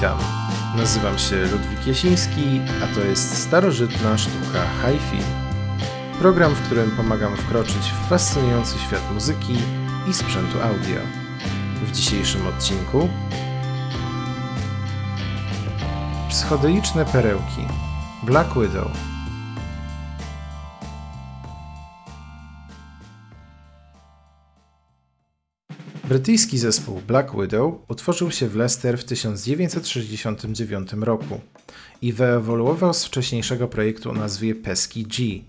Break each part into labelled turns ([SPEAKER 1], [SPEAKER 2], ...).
[SPEAKER 1] Witam. Nazywam się Ludwik Jasiński, a to jest starożytna sztuka hi-fi. Program, w którym pomagam wkroczyć w fascynujący świat muzyki i sprzętu audio. W dzisiejszym odcinku psychodeliczne perełki Black Widow Brytyjski zespół Black Widow utworzył się w Leicester w 1969 roku i wyewoluował z wcześniejszego projektu o nazwie Pesky G.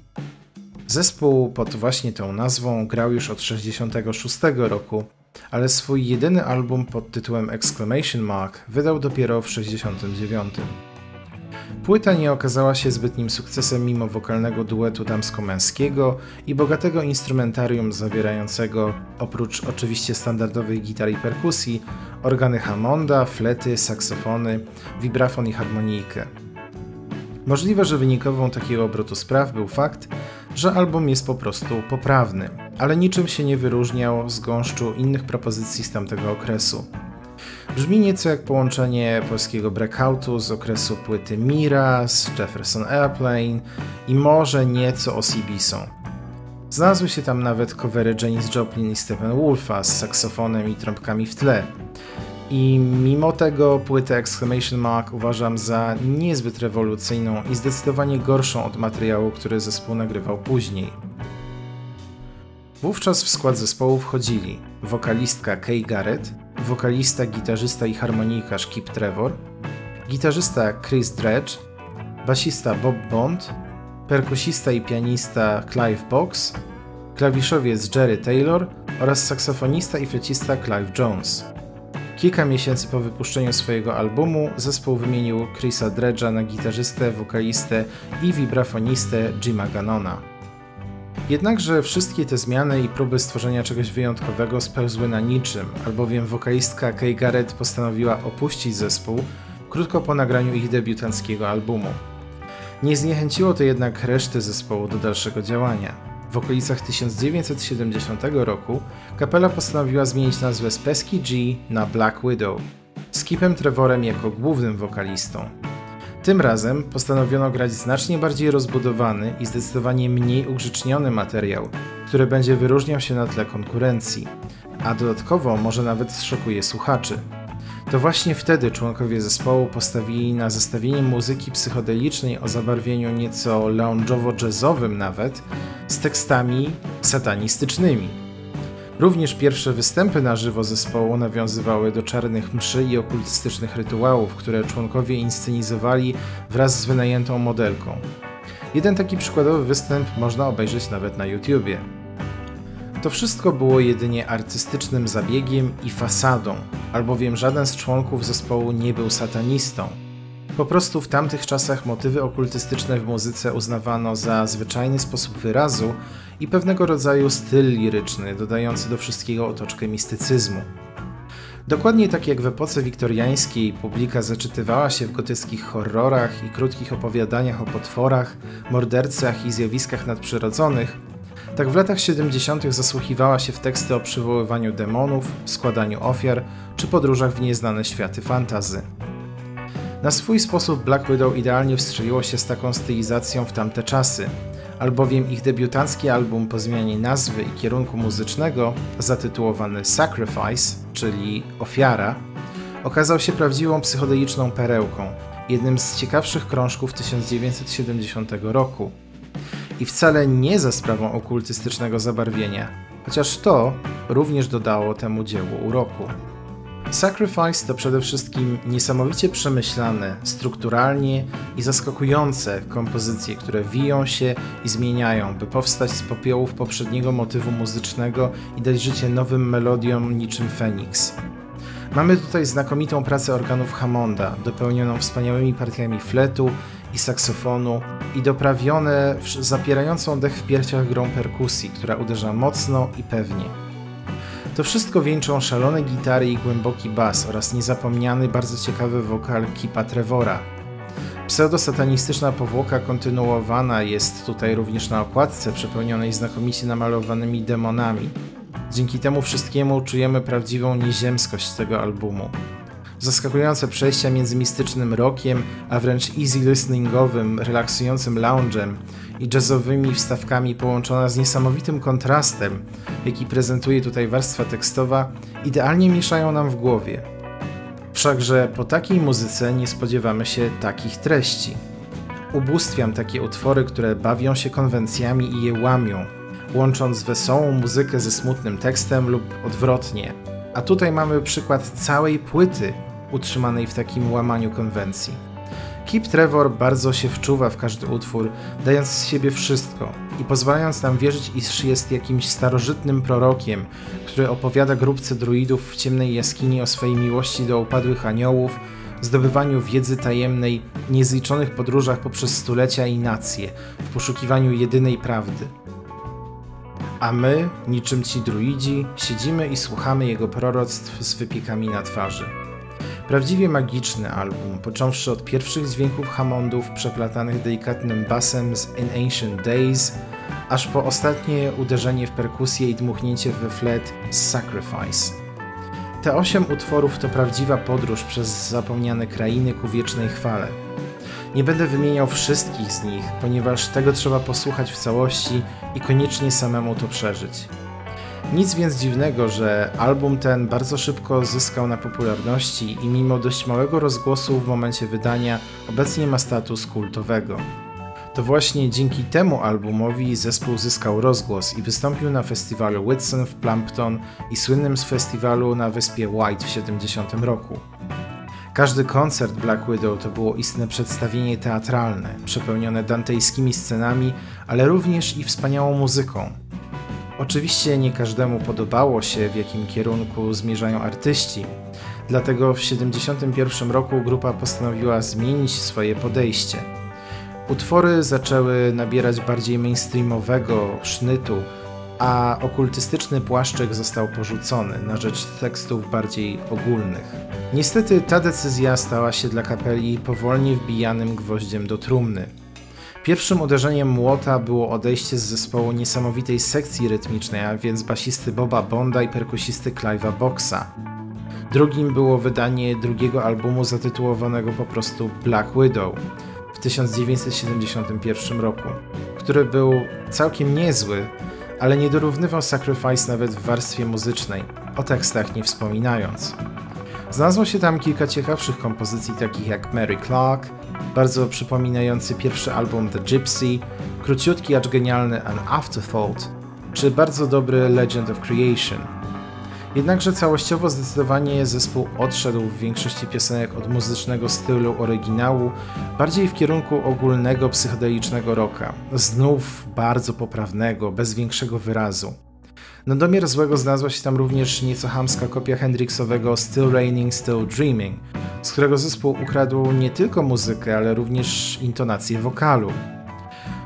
[SPEAKER 1] Zespół pod właśnie tą nazwą grał już od 1966 roku, ale swój jedyny album pod tytułem Exclamation Mark wydał dopiero w 1969. Płyta nie okazała się zbytnim sukcesem mimo wokalnego duetu damsko-męskiego i bogatego instrumentarium zawierającego, oprócz oczywiście standardowych gitar i perkusji, organy Hammonda, flety, saksofony, vibrafon i harmonijkę. Możliwe, że wynikową takiego obrotu spraw był fakt, że album jest po prostu poprawny, ale niczym się nie wyróżniał z gąszczu innych propozycji z tamtego okresu. Brzmi nieco jak połączenie polskiego breakoutu z okresu płyty Mira, z Jefferson Airplane i może nieco o Seabeeson. Znalazły się tam nawet covery Janis Joplin i Steppenwolfa z saksofonem i trąbkami w tle. I mimo tego płytę Exclamation Mark uważam za niezbyt rewolucyjną i zdecydowanie gorszą od materiału, który zespół nagrywał później. Wówczas w skład zespołu wchodzili wokalistka Kay Garrett, wokalista, gitarzysta i harmonikarz Kip Trevor, gitarzysta Chris Dredge, basista Bob Bond, perkusista i pianista Clive Box, klawiszowiec Jerry Taylor oraz saksofonista i flecista Clive Jones. Kilka miesięcy po wypuszczeniu swojego albumu zespół wymienił Chrisa Dredge'a na gitarzystę, wokalistę i vibrafonistę Jima Gannona. Jednakże wszystkie te zmiany i próby stworzenia czegoś wyjątkowego spełzły na niczym, albowiem wokalistka Kay Garrett postanowiła opuścić zespół krótko po nagraniu ich debiutanckiego albumu. Nie zniechęciło to jednak reszty zespołu do dalszego działania. W okolicach 1970 roku kapela postanowiła zmienić nazwę z Pesky G na Black Widow, z Kipem Trevorem jako głównym wokalistą. Tym razem postanowiono grać znacznie bardziej rozbudowany i zdecydowanie mniej ugrzeczniony materiał, który będzie wyróżniał się na tle konkurencji, a dodatkowo może nawet zszokuje słuchaczy. To właśnie wtedy członkowie zespołu postawili na zestawienie muzyki psychodelicznej o zabarwieniu nieco lounge'owo-jazzowym nawet, z tekstami satanistycznymi. Również pierwsze występy na żywo zespołu nawiązywały do czarnych mszy i okultystycznych rytuałów, które członkowie inscenizowali wraz z wynajętą modelką. Jeden taki przykładowy występ można obejrzeć nawet na YouTubie. To wszystko było jedynie artystycznym zabiegiem i fasadą, albowiem żaden z członków zespołu nie był satanistą. Po prostu w tamtych czasach motywy okultystyczne w muzyce uznawano za zwyczajny sposób wyrazu i pewnego rodzaju styl liryczny, dodający do wszystkiego otoczkę mistycyzmu. Dokładnie tak jak w epoce wiktoriańskiej publika zaczytywała się w gotyckich horrorach i krótkich opowiadaniach o potworach, mordercach i zjawiskach nadprzyrodzonych, tak w latach 70. zasłuchiwała się w teksty o przywoływaniu demonów, składaniu ofiar czy podróżach w nieznane światy fantazy. Na swój sposób Black Widow idealnie wstrzeliło się z taką stylizacją w tamte czasy, albowiem ich debiutancki album po zmianie nazwy i kierunku muzycznego, zatytułowany Sacrifice, czyli Ofiara, okazał się prawdziwą psychodeliczną perełką, jednym z ciekawszych krążków 1970 roku. I wcale nie za sprawą okultystycznego zabarwienia, chociaż to również dodało temu dziełu uroku. Sacrifice to przede wszystkim niesamowicie przemyślane, strukturalnie i zaskakujące kompozycje, które wiją się i zmieniają, by powstać z popiołów poprzedniego motywu muzycznego i dać życie nowym melodiom niczym Feniks. Mamy tutaj znakomitą pracę organów Hammonda, dopełnioną wspaniałymi partiami fletu i saksofonu i doprawione zapierającą dech w piersiach grą perkusji, która uderza mocno i pewnie. To wszystko wieńczą szalone gitary i głęboki bas oraz niezapomniany, bardzo ciekawy wokal Kipa Trevora. Pseudosatanistyczna powłoka kontynuowana jest tutaj również na okładce przepełnionej znakomicie namalowanymi demonami. Dzięki temu wszystkiemu czujemy prawdziwą nieziemskość tego albumu. Zaskakujące przejścia między mistycznym rockiem, a wręcz easy listeningowym, relaksującym loungem i jazzowymi wstawkami połączona z niesamowitym kontrastem, jaki prezentuje tutaj warstwa tekstowa, idealnie mieszają nam w głowie. Wszakże po takiej muzyce nie spodziewamy się takich treści. Ubóstwiam takie utwory, które bawią się konwencjami i je łamią, łącząc wesołą muzykę ze smutnym tekstem lub odwrotnie. A tutaj mamy przykład całej płyty utrzymanej w takim łamaniu konwencji. Kip Trevor bardzo się wczuwa w każdy utwór, dając z siebie wszystko i pozwalając nam wierzyć, iż jest jakimś starożytnym prorokiem, który opowiada grupce druidów w ciemnej jaskini o swojej miłości do upadłych aniołów, zdobywaniu wiedzy tajemnej, niezliczonych podróżach poprzez stulecia i nacje, w poszukiwaniu jedynej prawdy. A my, niczym ci druidzi, siedzimy i słuchamy jego proroctw z wypiekami na twarzy. Prawdziwie magiczny album, począwszy od pierwszych dźwięków Hammondów przeplatanych delikatnym basem z In Ancient Days, aż po ostatnie uderzenie w perkusję i dmuchnięcie we flet z Sacrifice. Te osiem utworów to prawdziwa podróż przez zapomniane krainy ku wiecznej chwale. Nie będę wymieniał wszystkich z nich, ponieważ tego trzeba posłuchać w całości i koniecznie samemu to przeżyć. Nic więc dziwnego, że album ten bardzo szybko zyskał na popularności i mimo dość małego rozgłosu w momencie wydania obecnie ma status kultowego. To właśnie dzięki temu albumowi zespół zyskał rozgłos i wystąpił na festiwalu Whitsun w Plumpton i słynnym z festiwalu na wyspie White w 70 roku. Każdy koncert Black Widow to było istne przedstawienie teatralne, przepełnione dantejskimi scenami, ale również i wspaniałą muzyką. Oczywiście nie każdemu podobało się, w jakim kierunku zmierzają artyści, dlatego w 1971 roku grupa postanowiła zmienić swoje podejście. Utwory zaczęły nabierać bardziej mainstreamowego sznytu, a okultystyczny płaszczek został porzucony na rzecz tekstów bardziej ogólnych. Niestety ta decyzja stała się dla kapeli powolnie wbijanym gwoździem do trumny. Pierwszym uderzeniem młota było odejście z zespołu niesamowitej sekcji rytmicznej, a więc basisty Boba Bonda i perkusisty Clive'a Boxa. Drugim było wydanie drugiego albumu zatytułowanego po prostu Black Widow w 1971 roku, który był całkiem niezły, ale nie dorównywał Sacrifice nawet w warstwie muzycznej, o tekstach nie wspominając. Znalazło się tam kilka ciekawszych kompozycji takich jak Mary Clark, bardzo przypominający pierwszy album The Gypsy, króciutki acz genialny An Afterthought, czy bardzo dobry Legend of Creation. Jednakże całościowo zdecydowanie zespół odszedł w większości piosenek od muzycznego stylu oryginału, bardziej w kierunku ogólnego psychodelicznego rocka, znów bardzo poprawnego, bez większego wyrazu. Na domiar złego znalazła się tam również nieco hamska kopia Hendrixowego Still Raining, Still Dreaming, z którego zespół ukradł nie tylko muzykę, ale również intonację wokalu.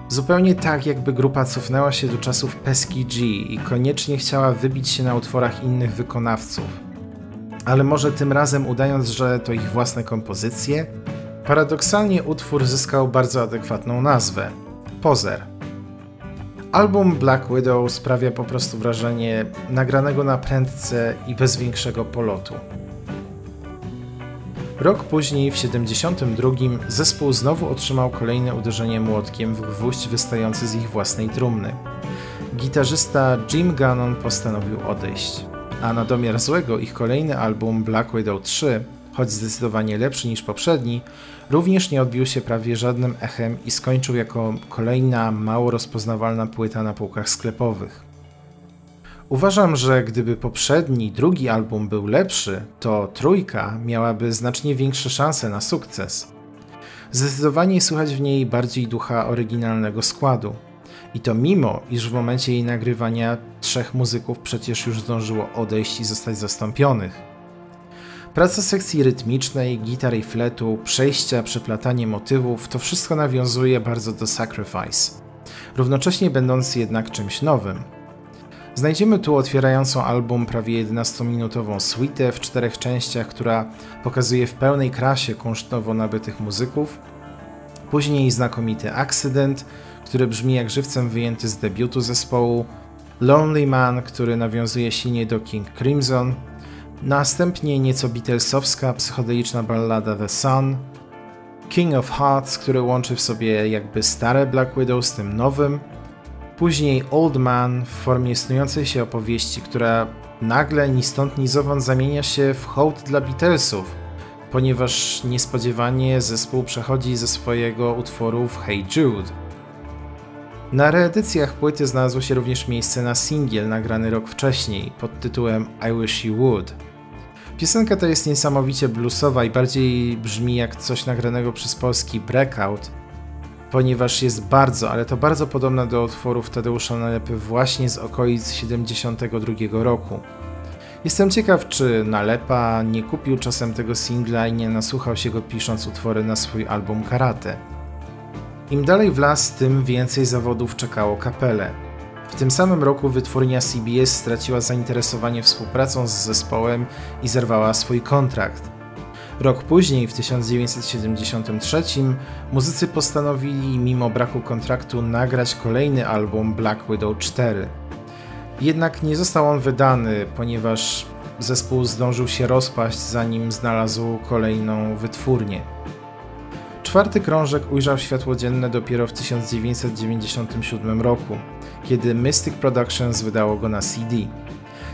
[SPEAKER 1] Zupełnie tak, jakby grupa cofnęła się do czasów Pesky G i koniecznie chciała wybić się na utworach innych wykonawców. Ale może tym razem udając, że to ich własne kompozycje? Paradoksalnie utwór zyskał bardzo adekwatną nazwę Pozer. Album Black Widow sprawia po prostu wrażenie nagranego na prędce i bez większego polotu. Rok później, w 72, zespół znowu otrzymał kolejne uderzenie młotkiem w gwóźdź wystający z ich własnej trumny. Gitarzysta Jim Gannon postanowił odejść, a na domiar złego ich kolejny album Black Widow 3, choć zdecydowanie lepszy niż poprzedni, również nie odbił się prawie żadnym echem i skończył jako kolejna mało rozpoznawalna płyta na półkach sklepowych. Uważam, że gdyby poprzedni, drugi album był lepszy, to trójka miałaby znacznie większe szanse na sukces. Zdecydowanie słychać w niej bardziej ducha oryginalnego składu. I to mimo, iż w momencie jej nagrywania trzech muzyków przecież już zdążyło odejść i zostać zastąpionych. Praca sekcji rytmicznej, gitar i fletu, przejścia, przeplatanie motywów to wszystko nawiązuje bardzo do Sacrifice, równocześnie będąc jednak czymś nowym. Znajdziemy tu otwierającą album prawie 11-minutową suite w czterech częściach, która pokazuje w pełnej krasie kunszt nowo nabytych muzyków. Później znakomity Accident, który brzmi jak żywcem wyjęty z debiutu zespołu. Lonely Man, który nawiązuje silnie do King Crimson. Następnie nieco Beatlesowska, psychodeliczna ballada The Sun, King of Hearts, który łączy w sobie jakby stare Black Widow z tym nowym, później Old Man w formie snującej się opowieści, która nagle ni stąd ni zowąd zamienia się w hołd dla Beatlesów, ponieważ niespodziewanie zespół przechodzi ze swojego utworu w Hey Jude. Na reedycjach płyty znalazło się również miejsce na singiel nagrany rok wcześniej pod tytułem I Wish You Would. Piosenka ta jest niesamowicie bluesowa i bardziej brzmi jak coś nagranego przez polski Breakout, ponieważ jest bardzo, ale to bardzo podobna do utworów Tadeusza Nalepy właśnie z okolic 72 roku. Jestem ciekaw, czy Nalepa nie kupił czasem tego singla i nie nasłuchał się go pisząc utwory na swój album Karate. Im dalej w las, tym więcej zawodów czekało kapelę. W tym samym roku wytwórnia CBS straciła zainteresowanie współpracą z zespołem i zerwała swój kontrakt. Rok później, w 1973, muzycy postanowili, mimo braku kontraktu, nagrać kolejny album Black Widow 4. Jednak nie został on wydany, ponieważ zespół zdążył się rozpaść, zanim znalazł kolejną wytwórnię. Czwarty krążek ujrzał światło dzienne dopiero w 1997 roku, kiedy Mystic Productions wydało go na CD.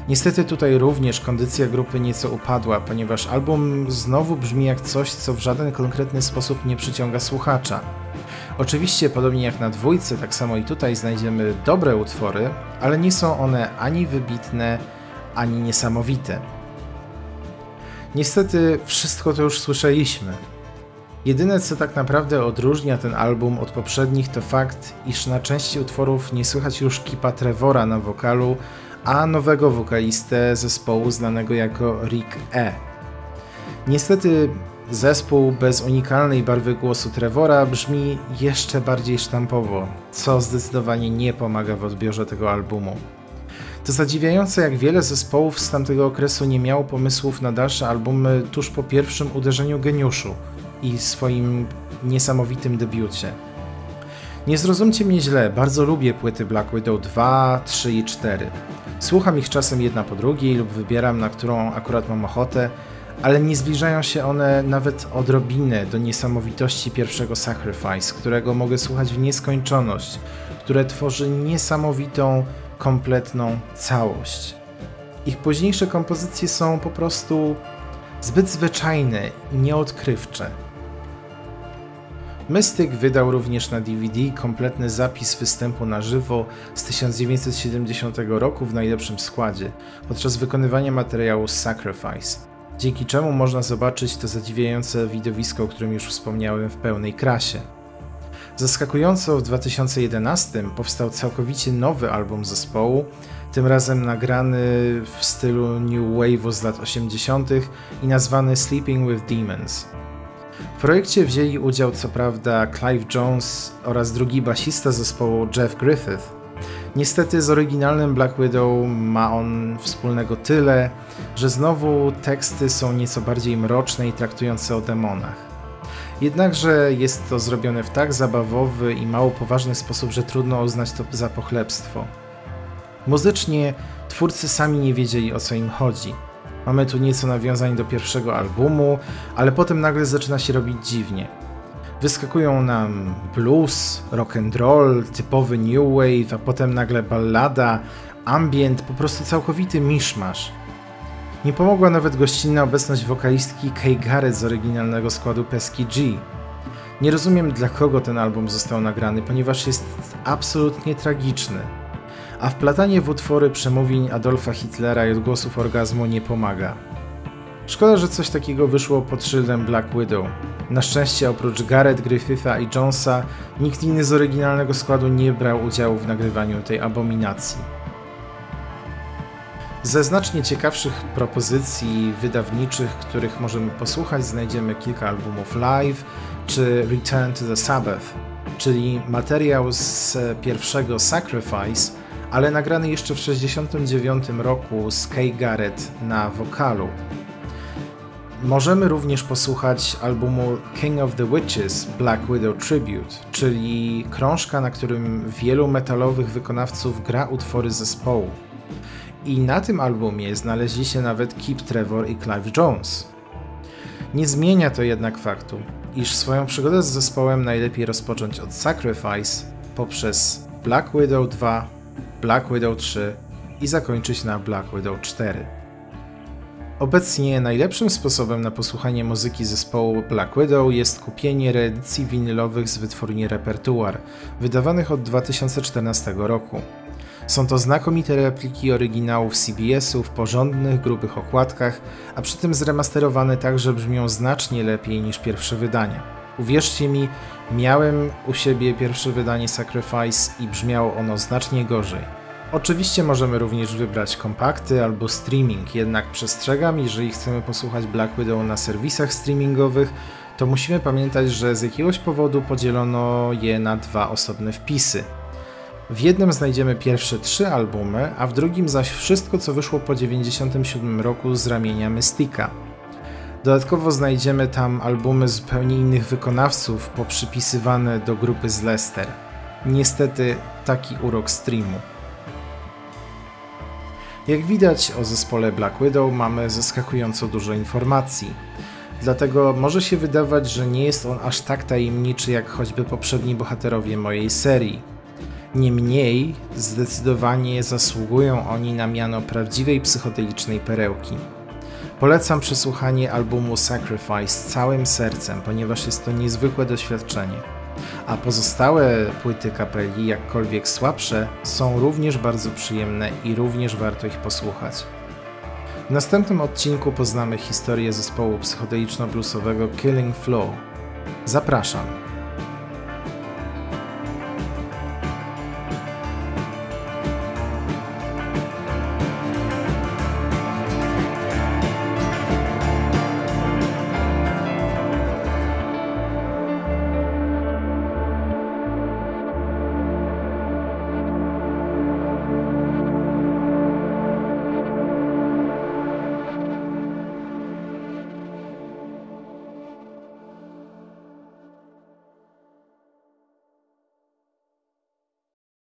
[SPEAKER 1] Niestety tutaj również kondycja grupy nieco upadła, ponieważ album znowu brzmi jak coś, co w żaden konkretny sposób nie przyciąga słuchacza. Oczywiście, podobnie jak na dwójce, tak samo i tutaj znajdziemy dobre utwory, ale nie są one ani wybitne, ani niesamowite. Niestety, wszystko to już słyszeliśmy. Jedyne, co tak naprawdę odróżnia ten album od poprzednich, to fakt, iż na części utworów nie słychać już Kipa Trevora na wokalu, a nowego wokalistę zespołu znanego jako Rick E. Niestety zespół bez unikalnej barwy głosu Trevora brzmi jeszcze bardziej sztampowo, co zdecydowanie nie pomaga w odbiorze tego albumu. To zadziwiające, jak wiele zespołów z tamtego okresu nie miało pomysłów na dalsze albumy tuż po pierwszym uderzeniu geniuszu i swoim niesamowitym debiucie. Nie zrozumcie mnie źle, bardzo lubię płyty Black Widow 2, 3 i 4. Słucham ich czasem jedna po drugiej lub wybieram, na którą akurat mam ochotę, ale nie zbliżają się one nawet odrobinę do niesamowitości pierwszego Sacrifice, którego mogę słuchać w nieskończoność, które tworzy niesamowitą, kompletną całość. Ich późniejsze kompozycje są po prostu zbyt zwyczajne i nieodkrywcze. Mystic wydał również na DVD kompletny zapis występu na żywo z 1970 roku w najlepszym składzie, podczas wykonywania materiału Sacrifice, dzięki czemu można zobaczyć to zadziwiające widowisko, o którym już wspomniałem w pełnej krasie. Zaskakująco w 2011 powstał całkowicie nowy album zespołu, tym razem nagrany w stylu New Wave'u z lat 80. i nazwany Sleeping with Demons. W projekcie wzięli udział co prawda Clive Jones oraz drugi basista zespołu Jeff Griffith. Niestety z oryginalnym Black Widow ma on wspólnego tyle, że znowu teksty są nieco bardziej mroczne i traktujące o demonach. Jednakże jest to zrobione w tak zabawowy i mało poważny sposób, że trudno uznać to za pochlebstwo. Muzycznie twórcy sami nie wiedzieli o co im chodzi. Mamy tu nieco nawiązań do pierwszego albumu, ale potem nagle zaczyna się robić dziwnie. Wyskakują nam blues, rock and roll, typowy new wave, a potem nagle ballada, ambient, po prostu całkowity miszmasz. Nie pomogła nawet gościnna obecność wokalistki Kay Garrett z oryginalnego składu Pesky G. Nie rozumiem dla kogo ten album został nagrany, ponieważ jest absolutnie tragiczny a wplatanie w utwory przemówień Adolfa Hitlera i odgłosów orgazmu nie pomaga. Szkoda, że coś takiego wyszło pod szyldem Black Widow. Na szczęście oprócz Garrett, Griffitha i Jonesa nikt inny z oryginalnego składu nie brał udziału w nagrywaniu tej abominacji. Ze znacznie ciekawszych propozycji wydawniczych, których możemy posłuchać, znajdziemy kilka albumów live czy Return to the Sabbath, czyli materiał z pierwszego Sacrifice, ale nagrany jeszcze w 1969 roku z Kay Garrett na wokalu. Możemy również posłuchać albumu King of the Witches Black Widow Tribute, czyli krążka, na którym wielu metalowych wykonawców gra utwory zespołu. I na tym albumie znaleźli się nawet Kip Trevor i Clive Jones. Nie zmienia to jednak faktu, iż swoją przygodę z zespołem najlepiej rozpocząć od Sacrifice poprzez Black Widow 2, Black Widow 3 i zakończyć na Black Widow 4. Obecnie najlepszym sposobem na posłuchanie muzyki zespołu Black Widow jest kupienie reedycji winylowych z wytwórni Repertuar, wydawanych od 2014 roku. Są to znakomite repliki oryginałów CBS-u w porządnych, grubych okładkach, a przy tym zremasterowane tak, że brzmią znacznie lepiej niż pierwsze wydania. Uwierzcie mi, miałem u siebie pierwsze wydanie Sacrifice i brzmiało ono znacznie gorzej. Oczywiście możemy również wybrać kompakty albo streaming, jednak przestrzegam, jeżeli chcemy posłuchać Black Widow na serwisach streamingowych, to musimy pamiętać, że z jakiegoś powodu podzielono je na dwa osobne wpisy. W jednym znajdziemy pierwsze trzy albumy, a w drugim zaś wszystko, co wyszło po 1997 roku z ramienia Mystika. Dodatkowo znajdziemy tam albumy zupełnie innych wykonawców, poprzypisywane do grupy z Leicester. Niestety taki urok streamu. Jak widać o zespole Black Widow mamy zaskakująco dużo informacji. Dlatego może się wydawać, że nie jest on aż tak tajemniczy jak choćby poprzedni bohaterowie mojej serii. Niemniej, zdecydowanie zasługują oni na miano prawdziwej psychodelicznej perełki. Polecam przesłuchanie albumu Sacrifice całym sercem, ponieważ jest to niezwykłe doświadczenie. A pozostałe płyty kapeli, jakkolwiek słabsze, są również bardzo przyjemne i również warto ich posłuchać. W następnym odcinku poznamy historię zespołu psychodeliczno-bluesowego Killing Flow. Zapraszam!